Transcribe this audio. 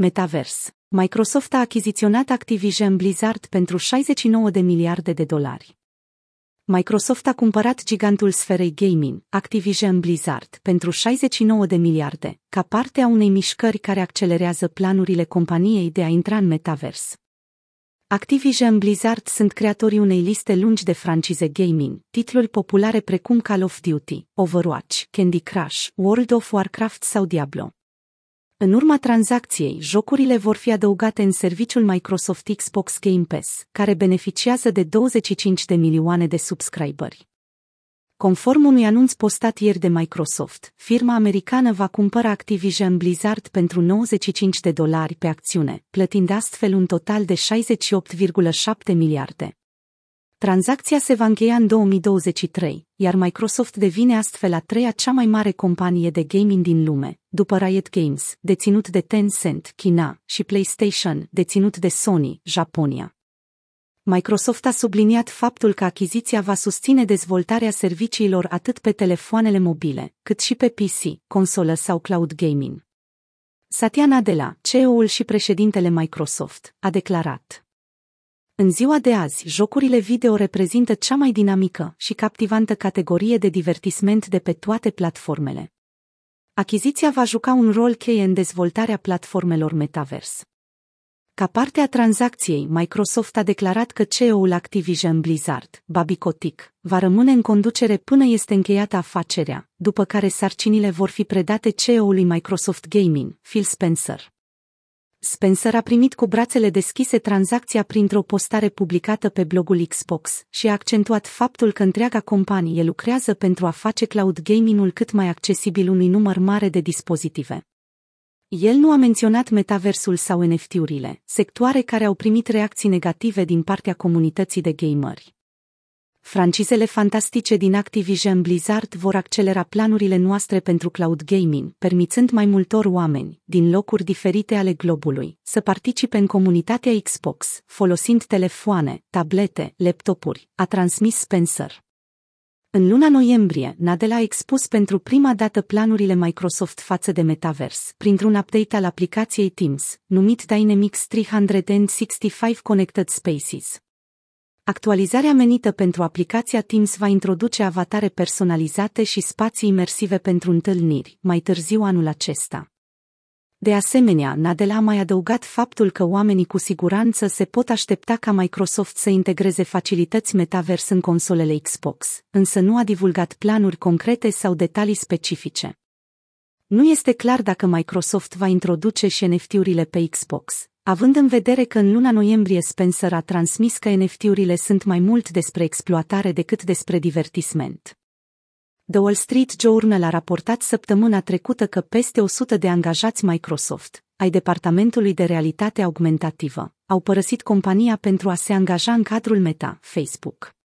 Metaverse. Microsoft a achiziționat Activision Blizzard pentru 69 de miliarde de dolari. Microsoft a cumpărat gigantul sferei gaming, Activision Blizzard, pentru 69 de miliarde, ca parte a unei mișcări care accelerează planurile companiei de a intra în metavers. Activision Blizzard sunt creatorii unei liste lungi de francize gaming, titluri populare precum Call of Duty, Overwatch, Candy Crush, World of Warcraft sau Diablo. În urma tranzacției, jocurile vor fi adăugate în serviciul Microsoft Xbox Game Pass, care beneficiază de 25 de milioane de subscriberi. Conform unui anunț postat ieri de Microsoft, firma americană va cumpăra Activision Blizzard pentru 95 de dolari pe acțiune, plătind astfel un total de 68,7 miliarde. Tranzacția se va încheia în 2023, iar Microsoft devine astfel a treia cea mai mare companie de gaming din lume, după Riot Games, deținut de Tencent, China, și PlayStation, deținut de Sony, Japonia. Microsoft a subliniat faptul că achiziția va susține dezvoltarea serviciilor atât pe telefoanele mobile, cât și pe PC, consolă sau cloud gaming. Satya Nadella, CEO-ul și președintele Microsoft, a declarat în ziua de azi, jocurile video reprezintă cea mai dinamică și captivantă categorie de divertisment de pe toate platformele. Achiziția va juca un rol cheie în dezvoltarea platformelor metavers. Ca parte a tranzacției, Microsoft a declarat că CEO-ul Activision Blizzard, Bobby Kotick, va rămâne în conducere până este încheiată afacerea, după care sarcinile vor fi predate CEO-ului Microsoft Gaming, Phil Spencer. Spencer a primit cu brațele deschise tranzacția printr-o postare publicată pe blogul Xbox și a accentuat faptul că întreaga companie lucrează pentru a face cloud gaming-ul cât mai accesibil unui număr mare de dispozitive. El nu a menționat metaversul sau NFT-urile, sectoare care au primit reacții negative din partea comunității de gameri. Francizele fantastice din Activision Blizzard vor accelera planurile noastre pentru cloud gaming, permițând mai multor oameni, din locuri diferite ale globului, să participe în comunitatea Xbox, folosind telefoane, tablete, laptopuri, a transmis Spencer. În luna noiembrie, Nadella a expus pentru prima dată planurile Microsoft față de Metaverse, printr-un update al aplicației Teams, numit Dynamics 365 Connected Spaces. Actualizarea menită pentru aplicația Teams va introduce avatare personalizate și spații imersive pentru întâlniri, mai târziu anul acesta. De asemenea, Nadella a mai adăugat faptul că oamenii cu siguranță se pot aștepta ca Microsoft să integreze facilități metavers în consolele Xbox, însă nu a divulgat planuri concrete sau detalii specifice. Nu este clar dacă Microsoft va introduce și NFT-urile pe Xbox, având în vedere că în luna noiembrie Spencer a transmis că NFT-urile sunt mai mult despre exploatare decât despre divertisment. The Wall Street Journal a raportat săptămâna trecută că peste 100 de angajați Microsoft, ai departamentului de realitate augmentativă, au părăsit compania pentru a se angaja în cadrul Meta, Facebook.